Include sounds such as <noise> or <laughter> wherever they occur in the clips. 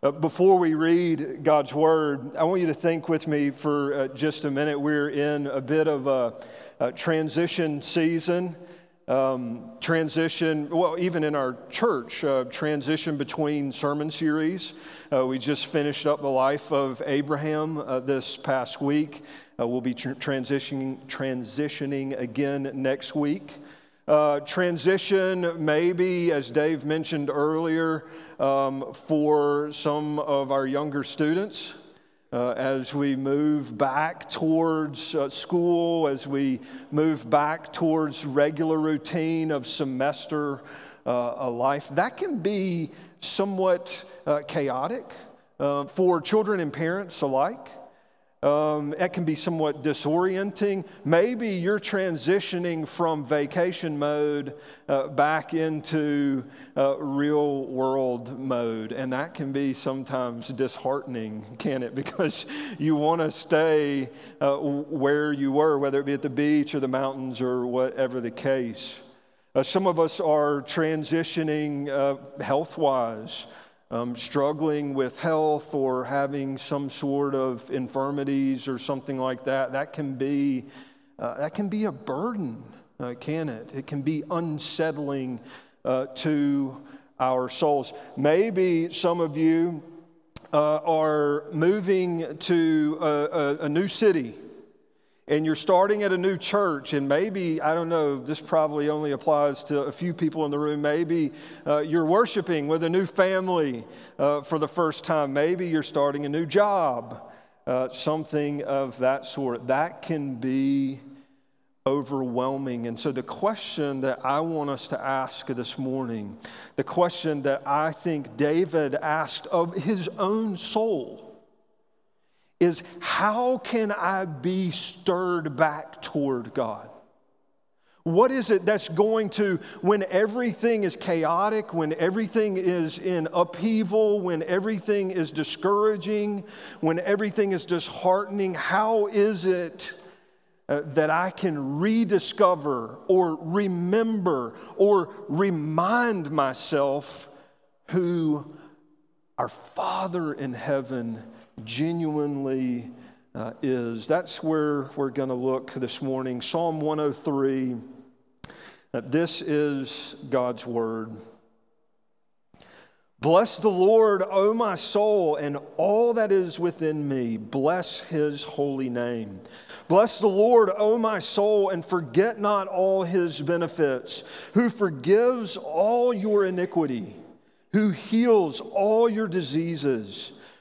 Uh, before we read God's Word, I want you to think with me for uh, just a minute. We're in a bit of a, a transition season. Um, transition, well, even in our church, uh, transition between sermon series. Uh, we just finished up the life of Abraham uh, this past week. Uh, we'll be tr- transitioning, transitioning again next week. Uh, transition, maybe, as Dave mentioned earlier, um, for some of our younger students. Uh, as we move back towards uh, school, as we move back towards regular routine of semester uh, life, that can be somewhat uh, chaotic uh, for children and parents alike. Um, can be somewhat disorienting. Maybe you're transitioning from vacation mode uh, back into uh, real world mode, and that can be sometimes disheartening, can it? <laughs> Because you want to stay uh, where you were, whether it be at the beach or the mountains or whatever the case. Uh, some of us are transitioning uh, health wise um, struggling with health or having some sort of infirmities or something like that, that can be, uh, that can be a burden, uh, can it? It can be unsettling uh, to our souls. Maybe some of you uh, are moving to a, a, a new city and you're starting at a new church, and maybe, I don't know, this probably only applies to a few people in the room. Maybe uh, you're worshiping with a new family uh, for the first time. Maybe you're starting a new job, uh, something of that sort. That can be overwhelming. And so, the question that I want us to ask this morning, the question that I think David asked of his own soul, is how can I be stirred back toward God? What is it that's going to, when everything is chaotic, when everything is in upheaval, when everything is discouraging, when everything is disheartening, how is it uh, that I can rediscover or remember or remind myself who our Father in heaven genuinely uh, is. That's where we're going to look this morning. Psalm 103. Uh, this is God's word. Bless the Lord, O my soul, and all that is within me. Bless his holy name. Bless the Lord, O my soul, and forget not all his benefits, who forgives all your iniquity, who heals all your diseases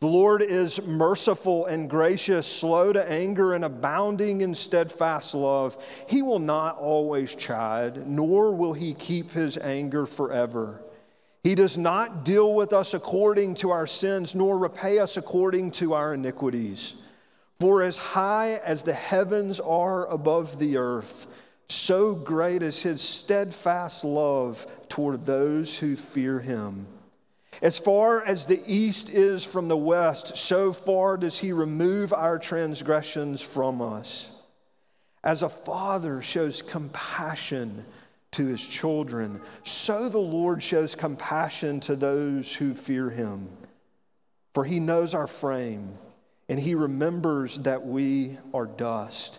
The Lord is merciful and gracious, slow to anger, and abounding in steadfast love. He will not always chide, nor will he keep his anger forever. He does not deal with us according to our sins, nor repay us according to our iniquities. For as high as the heavens are above the earth, so great is his steadfast love toward those who fear him. As far as the east is from the west, so far does he remove our transgressions from us. As a father shows compassion to his children, so the Lord shows compassion to those who fear him. For he knows our frame, and he remembers that we are dust.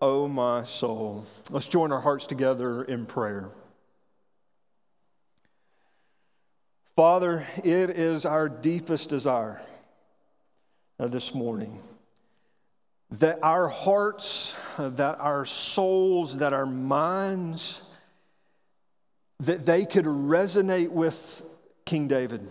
O my soul. Let's join our hearts together in prayer. Father, it is our deepest desire uh, this morning that our hearts, uh, that our souls, that our minds, that they could resonate with King David.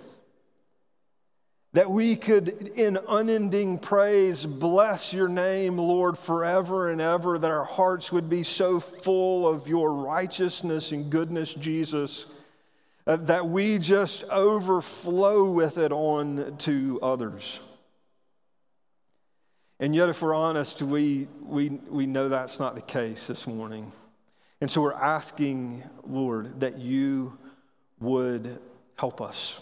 That we could, in unending praise, bless your name, Lord, forever and ever. That our hearts would be so full of your righteousness and goodness, Jesus, uh, that we just overflow with it on to others. And yet, if we're honest, we, we, we know that's not the case this morning. And so we're asking, Lord, that you would help us,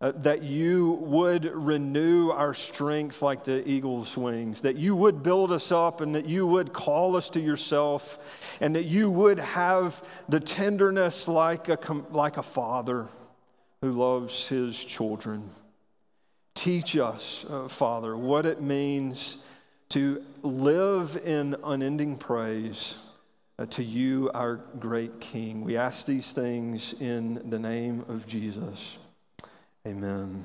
uh, that you would renew our strength like the eagle's wings, that you would build us up, and that you would call us to yourself, and that you would have the tenderness like a, like a father who loves his children. Teach us, uh, Father, what it means to live in unending praise uh, to you, our great King. We ask these things in the name of Jesus. Amen.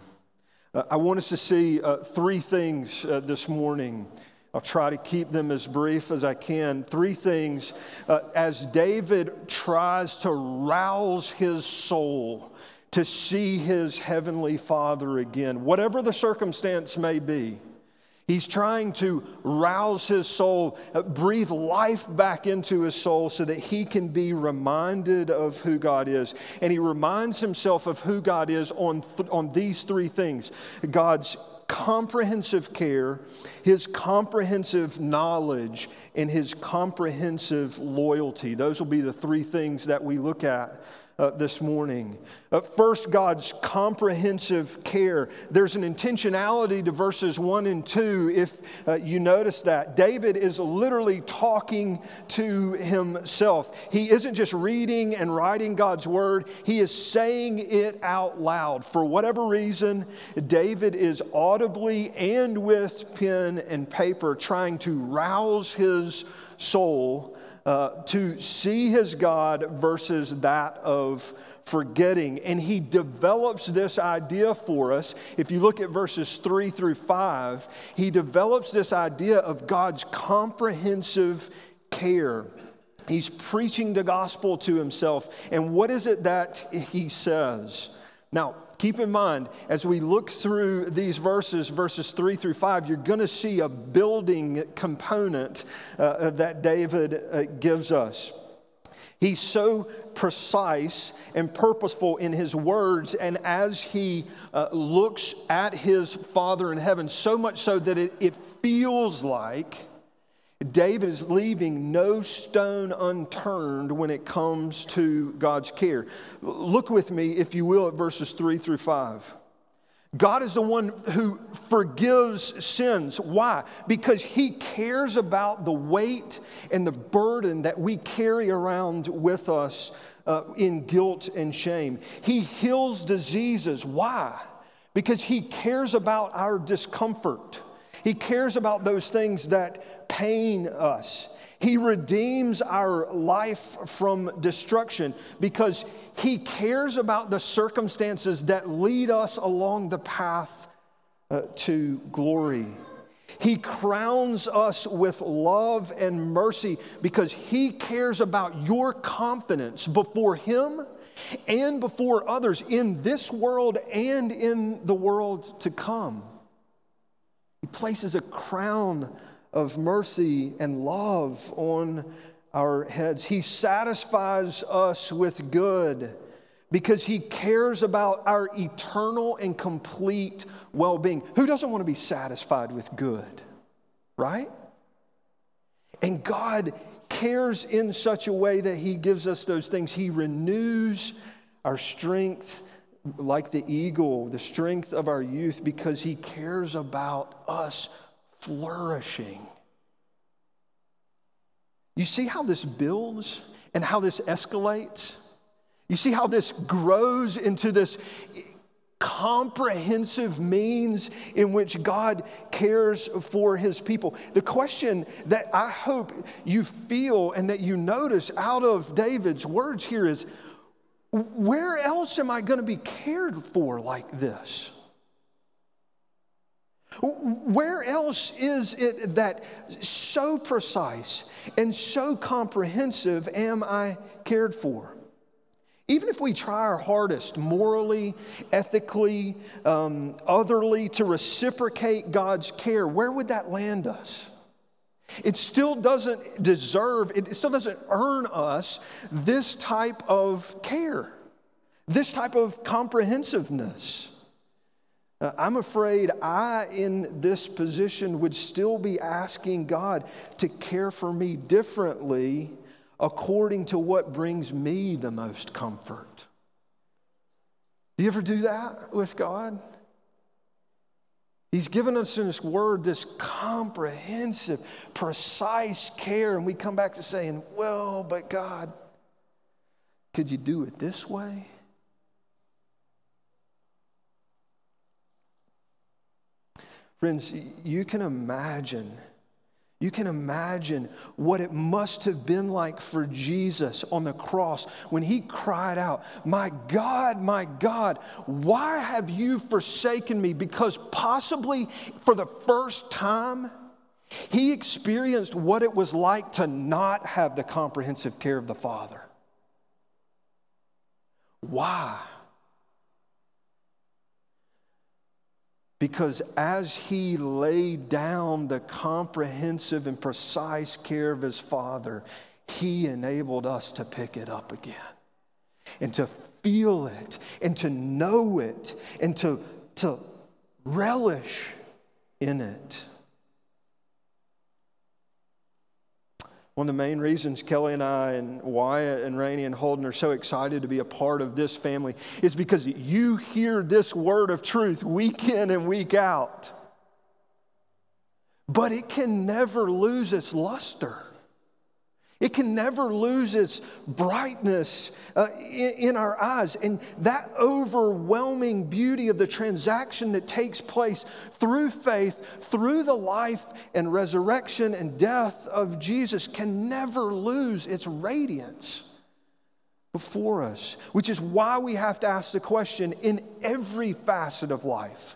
Uh, I want us to see uh, three things uh, this morning. I'll try to keep them as brief as I can. Three things uh, as David tries to rouse his soul to see his heavenly Father again, whatever the circumstance may be. He's trying to rouse his soul, uh, breathe life back into his soul so that he can be reminded of who God is. And he reminds himself of who God is on, th- on these three things God's comprehensive care, his comprehensive knowledge, and his comprehensive loyalty. Those will be the three things that we look at uh, this morning. Uh, first, God's comprehensive care. There's an intentionality to verses one and two, if uh, you notice that. David is literally talking to himself. He isn't just reading and writing God's word, he is saying it out loud. For whatever reason, David is audibly and with pen and paper trying to rouse his soul uh, to see his God versus that of forgetting. And he develops this idea for us. If you look at verses three through five, he develops this idea of God's comprehensive care. He's preaching the gospel to himself. And what is it that he says? Now, keep in mind, as we look through these verses, verses three through five, you're going to see a building component uh, that David uh, gives us. He's so precise and purposeful in his words, and as he uh, looks at his Father in heaven, so much so that it, it feels like David is leaving no stone unturned when it comes to God's care. Look with me, if you will, at verses three through five. God is the one who forgives sins. Why? Because He cares about the weight and the burden that we carry around with us uh, in guilt and shame. He heals diseases. Why? Because He cares about our discomfort. He cares about those things that pain us. He redeems our life from destruction because He cares about the circumstances that lead us along the path uh, to glory. He crowns us with love and mercy because He cares about your confidence before Him and before others in this world and in the world to come. He places a crown of mercy and love on our heads. He satisfies us with good because He cares about our eternal and complete well being. Who doesn't want to be satisfied with good, right? And God cares in such a way that He gives us those things. He renews our strength like the eagle, the strength of our youth, because He cares about us flourishing. You see how this builds? and how this escalates? You see how this grows into this comprehensive means in which God cares for his people. The question that I hope you feel and that you notice out of David's words here is where else am I going to be cared for like this? Where else is it that so precise and so comprehensive am I cared for? Even if we try our hardest, morally, ethically, um, otherly, to reciprocate God's care, where would that land us? It still doesn't deserve, it still doesn't earn us this type of care, this type of comprehensiveness. Uh, I'm afraid I, in this position, would still be asking God to care for me differently according to what brings me the most comfort. Do you ever do that with God? He's given us in His Word this comprehensive, precise care, and we come back to saying, Well, but God, could you do it this way? Friends, you can imagine you can imagine what it must have been like for Jesus on the cross when he cried out, My God, my God, why have you forsaken me? Because possibly for the first time, he experienced what it was like to not have the comprehensive care of the Father. Why? Because as he laid down the comprehensive and precise care of his Father, he enabled us to pick it up again and to feel it and to know it and to, to relish in it. One of the main reasons Kelly and I and Wyatt and Rainey and Holden are so excited to be a part of this family is because you hear this word of truth week in and week out. But it can never lose its luster. It can never lose its brightness uh, in, in, our eyes. And that overwhelming beauty of the transaction that takes place through faith, through the life and resurrection and death of Jesus, can never lose its radiance before us, which is why we have to ask the question in every facet of life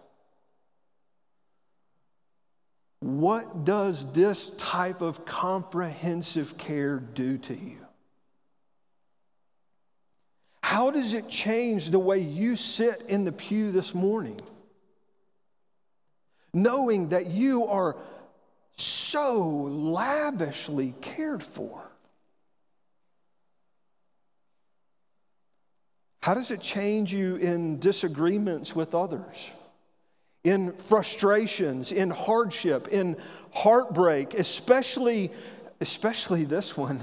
what does this type of comprehensive care do to you? How does it change the way you sit in the pew this morning? Knowing that you are so lavishly cared for. How does it change you in disagreements with others? In frustrations, in hardship, in heartbreak, especially, especially this one.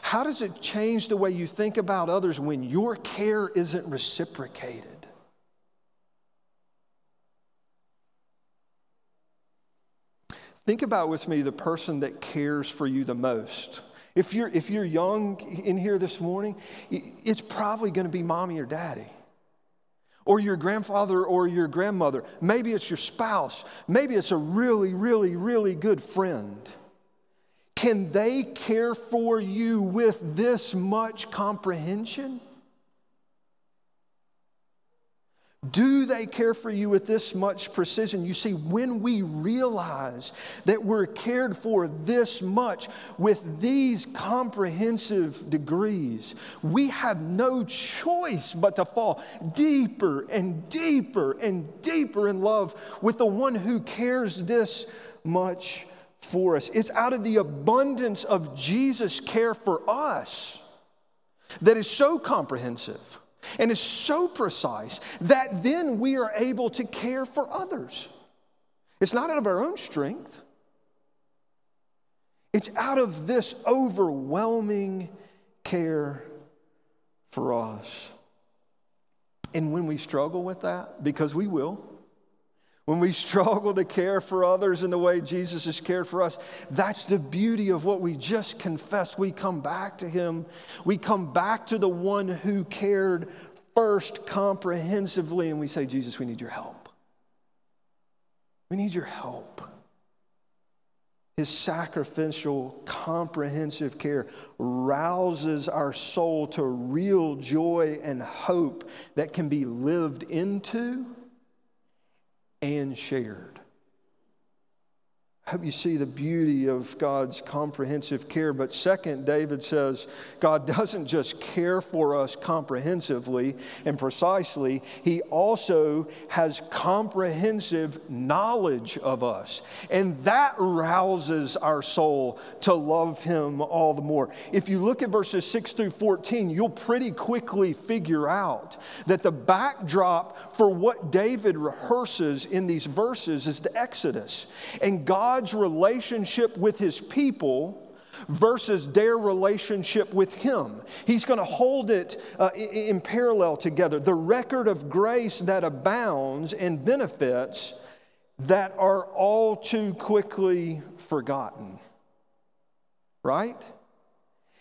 How does it change the way you think about others when your care isn't reciprocated? Think about with me the person that cares for you the most. If you're, if you're young in here this morning, it's probably going to be mommy or daddy or your grandfather or your grandmother. Maybe it's your spouse. Maybe it's a really, really, really good friend. Can they care for you with this much comprehension? Do they care for you with this much precision? You see, when we realize that we're cared for this much with these comprehensive degrees, we have no choice but to fall deeper and deeper and deeper in love with the one who cares this much for us. It's out of the abundance of Jesus' care for us that is so comprehensive and is so precise that then we are able to care for others. It's not out of our own strength, it's out of this overwhelming care for us. And when we struggle with that, because we will, when we struggle to care for others in the way Jesus has cared for us, that's the beauty of what we just confessed. We come back to Him. We come back to the one who cared first comprehensively, and we say, Jesus, we need your help. We need your help. His sacrificial, comprehensive care rouses our soul to real joy and hope that can be lived into and shared. I hope you see the beauty of God's comprehensive care. But second, David says God <laughs> doesn't just care for us comprehensively and precisely, He also has comprehensive knowledge of us. And that rouses our soul to love Him all the more. If you look at verses 6 through 14, you'll pretty quickly figure out that the backdrop for what David rehearses in these verses is the Exodus. And God God's relationship with his people versus their relationship with him. He's going to hold it uh, in parallel together. The record of grace that abounds and benefits that are all too quickly forgotten. Right?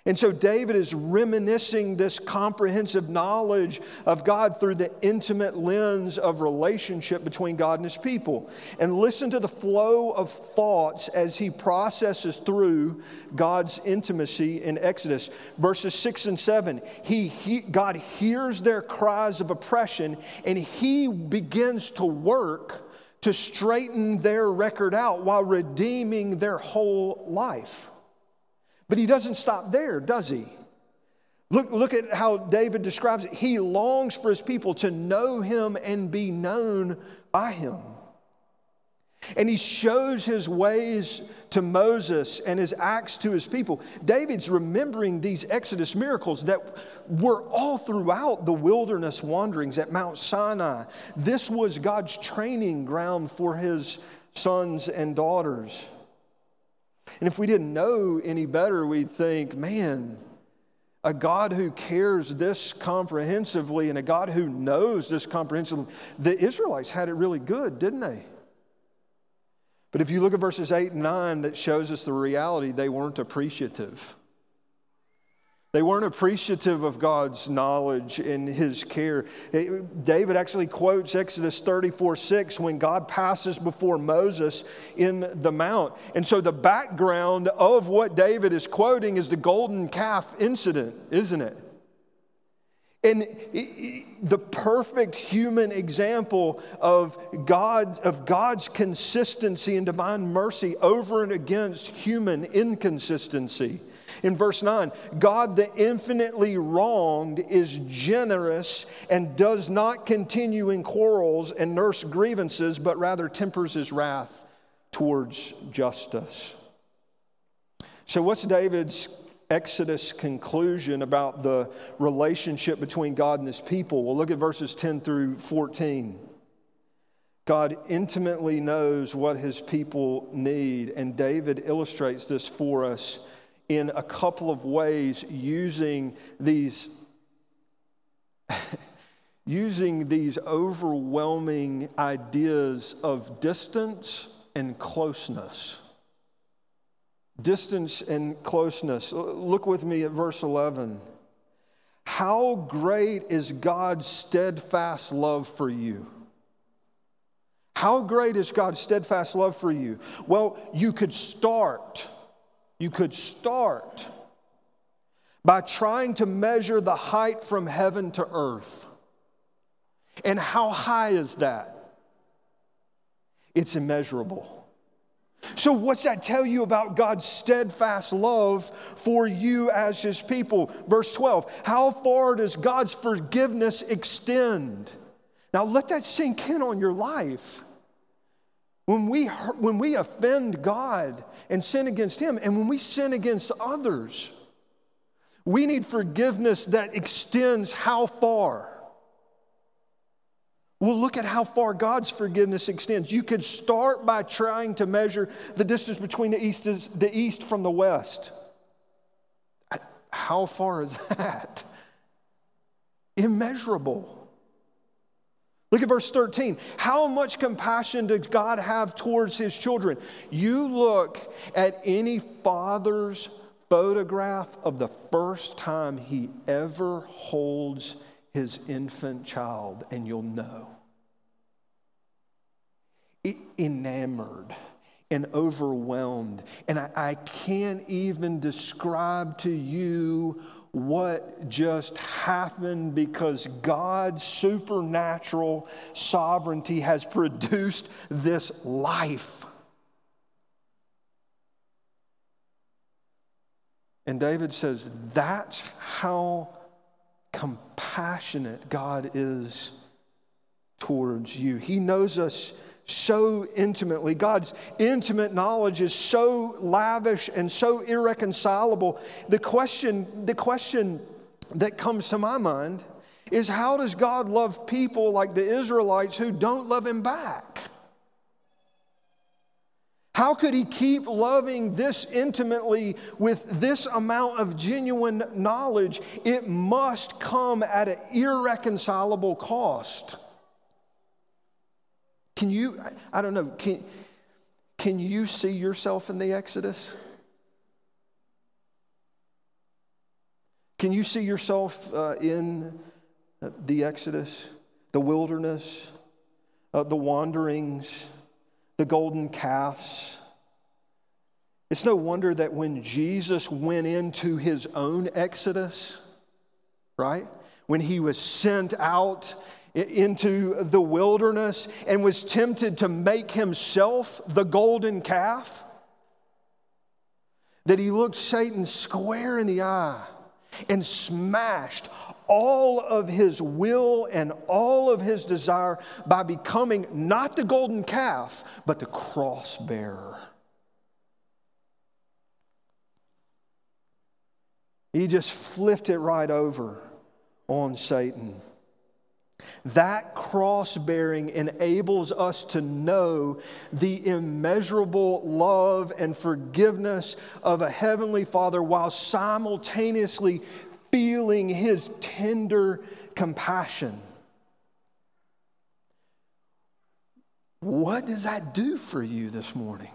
And so David is reminiscing this comprehensive knowledge of God through the intimate lens of relationship between God and his people. And listen to the flow of thoughts as he processes through God's intimacy in Exodus. Verses 6 and 7, he, he, God hears their cries of oppression and he begins to work to straighten their record out while redeeming their whole life. But he doesn't stop there, does he? Look, look at how David describes it. He longs for his people to know him and be known by him. And he shows his ways to Moses and his acts to his people. David's remembering these Exodus miracles that were all throughout the wilderness wanderings at Mount Sinai. This was God's training ground for his sons and daughters. And if we didn't know any better, we'd think, man, a God who cares this comprehensively and a God who knows this comprehensively. The Israelites had it really good, didn't they? But if you look at verses 8 and 9, that shows us the reality, they weren't appreciative. They weren't appreciative of God's knowledge and his care. David actually quotes Exodus 34 6 when God passes before Moses in the mount. And so the background of what David is quoting is the golden calf incident, isn't it? And the perfect human example of, God, of God's consistency and divine mercy over and against human inconsistency. In verse 9, God, the infinitely wronged, is generous and does not continue in quarrels and nurse grievances, but rather tempers his wrath towards justice. So, what's David's Exodus conclusion about the relationship between God and his people? Well, look at verses 10 through 14. God intimately knows what his people need, and David illustrates this for us in a couple of ways using these <laughs> using these overwhelming ideas of distance and closeness. Distance and closeness. Look with me at verse 11. How great is God's steadfast love for you? How great is God's steadfast love for you? Well, you could start you could start by trying to measure the height from heaven to earth. And how high is that? It's immeasurable. So, what's that tell you about God's steadfast love for you as His people? Verse 12 How far does God's forgiveness extend? Now, let that sink in on your life. When we, when we offend God and sin against Him, and when we sin against others, we need forgiveness that extends how far? Well, look at how far God's forgiveness extends. You could start by trying to measure the distance between the east, is, the east from the west. How far is <laughs> that? Immeasurable. Look at verse 13. How much compassion does God have towards his children? You look at any father's photograph of the first time he ever holds his infant child, and you'll know. Enamored and overwhelmed. And I, I can't even describe to you what just happened because God's supernatural sovereignty has produced this life. And David says, that's how compassionate God is towards you. He knows us so intimately. God's intimate knowledge is so lavish and so irreconcilable. The question, the question that comes to my mind is how does God love people like the Israelites who don't love him back? How could he keep loving this intimately with this amount of genuine knowledge? It must come at an irreconcilable cost. Can you, I don't know, can, can you see yourself in the Exodus? Can you see yourself uh, in the Exodus, the wilderness, uh, the wanderings, the golden calves? It's no wonder that when Jesus went into his own Exodus, right? When he was sent out into the wilderness and was tempted to make himself the golden calf? That he looked Satan square in the eye and smashed all of his will and all of his desire by becoming not the golden calf, but the cross bearer. He just flipped it right over on Satan. That cross bearing enables us to know the immeasurable love and forgiveness of a Heavenly Father while simultaneously feeling His tender compassion. What does that do for you this morning?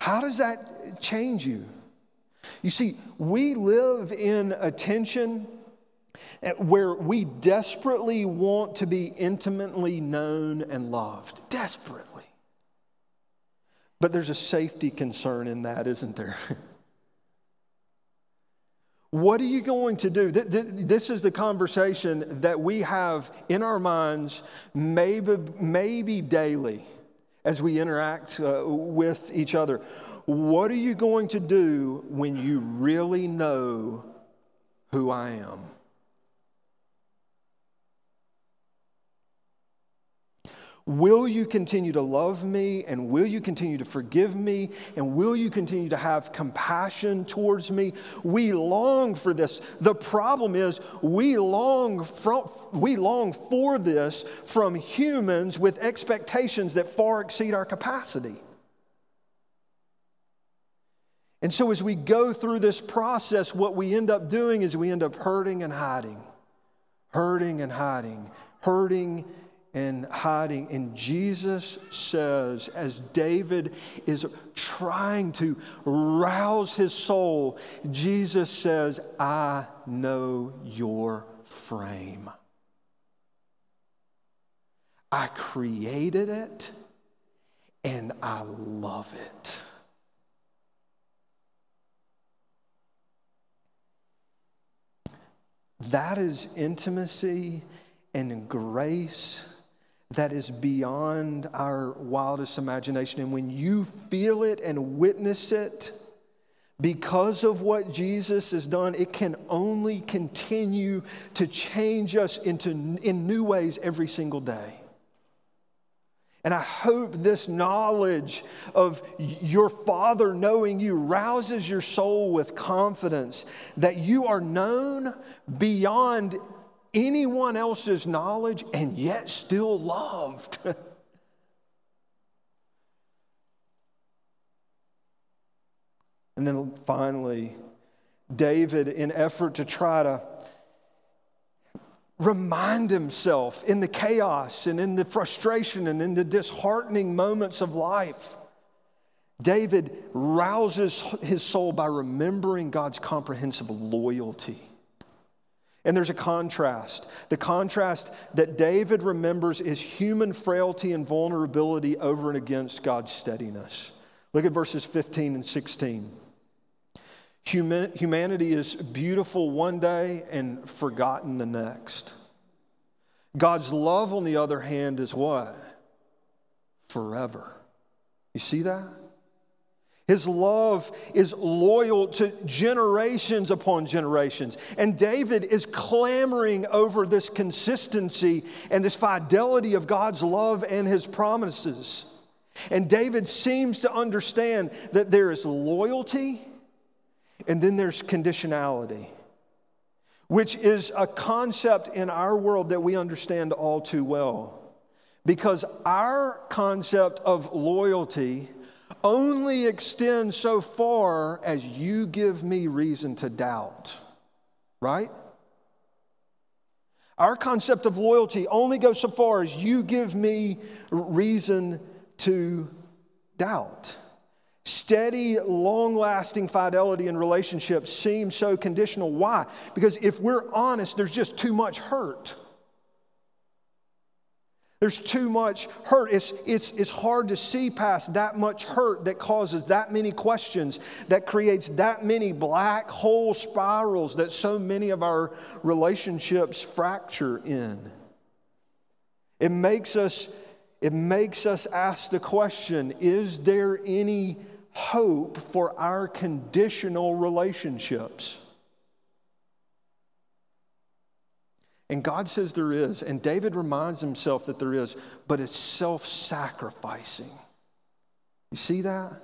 How does that change you? You see, we live in a tension where we desperately want to be intimately known and loved. Desperately. But there's a safety concern in that, isn't there? <laughs> What are you going to do? This is the conversation that we have in our minds, maybe, maybe daily, as we interact uh, with each other. What are you going to do when you really know who I am? Will you continue to love me and will you continue to forgive me and will you continue to have compassion towards me? We long for this. The problem is we long from, we long for this from humans with expectations that far exceed our capacity. And so, as we go through this process, what we end up doing is we end up hurting and hiding, hurting and hiding, hurting and hiding. And Jesus says, as David is trying to rouse his soul, Jesus says, I know your frame. I created it and I love it. That is intimacy and grace that is beyond our wildest imagination. And when you feel it and witness it, because of what Jesus has done, it can only continue to change us into, in new ways every single day. And I hope this knowledge of your Father knowing you rouses your soul with confidence that you are known beyond anyone else's knowledge and yet still loved. <laughs> and then finally, David, in effort to try to remind himself in the chaos and in the frustration and in the disheartening moments of life. David rouses his soul by remembering God's comprehensive loyalty. And there's a contrast. The contrast that David remembers is human frailty and vulnerability over and against God's steadiness. Look at verses 15 and 16. Humanity is beautiful one day and forgotten the next. God's love, on the other hand, is what? Forever. You see that? His love is loyal to generations upon generations. And David is clamoring over this consistency and this fidelity of God's love and his promises. And David seems to understand that there is loyalty and then there's conditionality, which is a concept in our world that we understand all too well. Because our concept of loyalty only extends so far as you give me reason to doubt, right? Our concept of loyalty only goes so far as you give me reason to doubt. Steady, long lasting fidelity in relationships seems so conditional. Why? Because if we're honest, there's just too much hurt. There's too much hurt. It's, it's, it's hard to see past that much hurt that causes that many questions, that creates that many black hole spirals that so many of our relationships fracture in. It makes us, it makes us ask the question is there any hope for our conditional relationships? And God says there is, and David reminds himself that there is, but it's self sacrificing. You see that?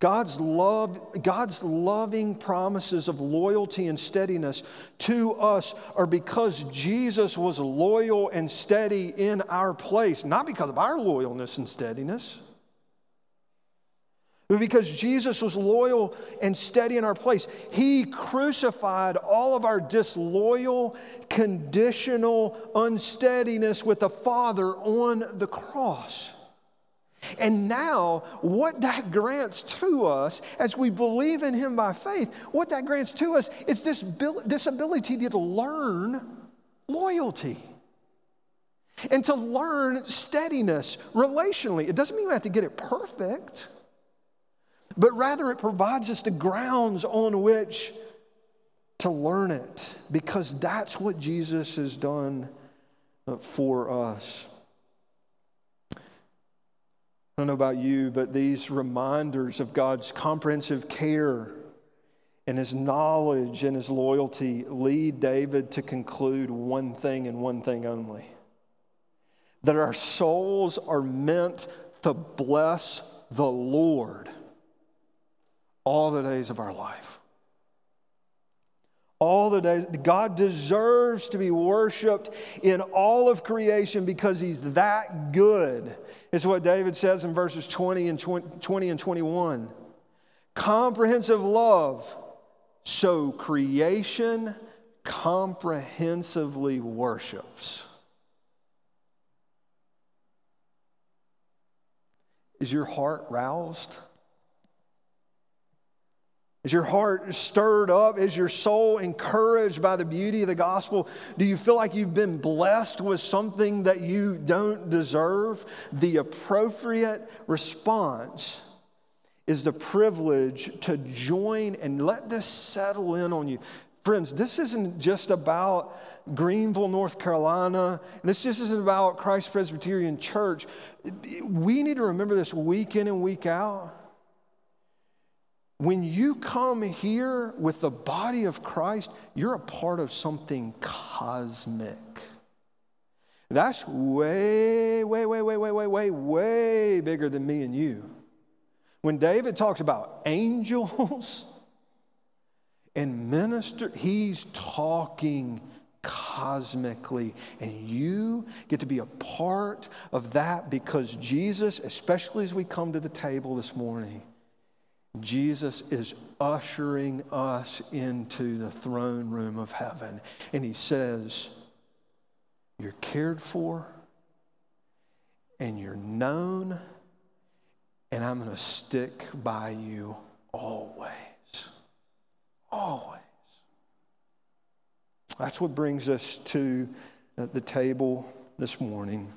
God's love, God's loving promises of loyalty and steadiness to us are because Jesus was loyal and steady in our place, not because of our loyalness and steadiness. But because Jesus was loyal and steady in our place, He crucified all of our disloyal, conditional unsteadiness with the Father on the cross. And now, what that grants to us as we believe in Him by faith, what that grants to us is this, this ability to learn loyalty and to learn steadiness relationally. It doesn't mean we have to get it perfect but rather it provides us the grounds on which to learn it because that's what Jesus has done uh, for us. I don't know about you, but these reminders of God's comprehensive care and his knowledge and his loyalty lead David to conclude one thing and one thing only that our souls are meant to bless the Lord all the days of our life. All the days. God deserves to be worshiped in all of creation because he's that good. Is what David says in verses 20 and 20 and 21. Comprehensive love, so creation comprehensively worships. Is your heart roused? Is your heart stirred up? Is your soul encouraged by the beauty of the gospel? Do you feel like you've been blessed with something that you don't deserve? The appropriate response is the privilege to join and let this settle in on you. Friends, this isn't just about Greenville, North Carolina. This just isn't about Christ Presbyterian Church. We need to remember this week in and week out when you come here with the body of Christ, you're a part of something cosmic. That's way, way, way, way, way, way, way, way bigger than me and you. When David talks about angels <laughs> and minister, he's talking cosmically. And you get to be a part of that because Jesus, especially as we come to the table this morning, Jesus is ushering us into the throne room of heaven. And he says, you're cared for, and you're known, and I'm going to stick by you always. Always. That's what brings us to the table this morning.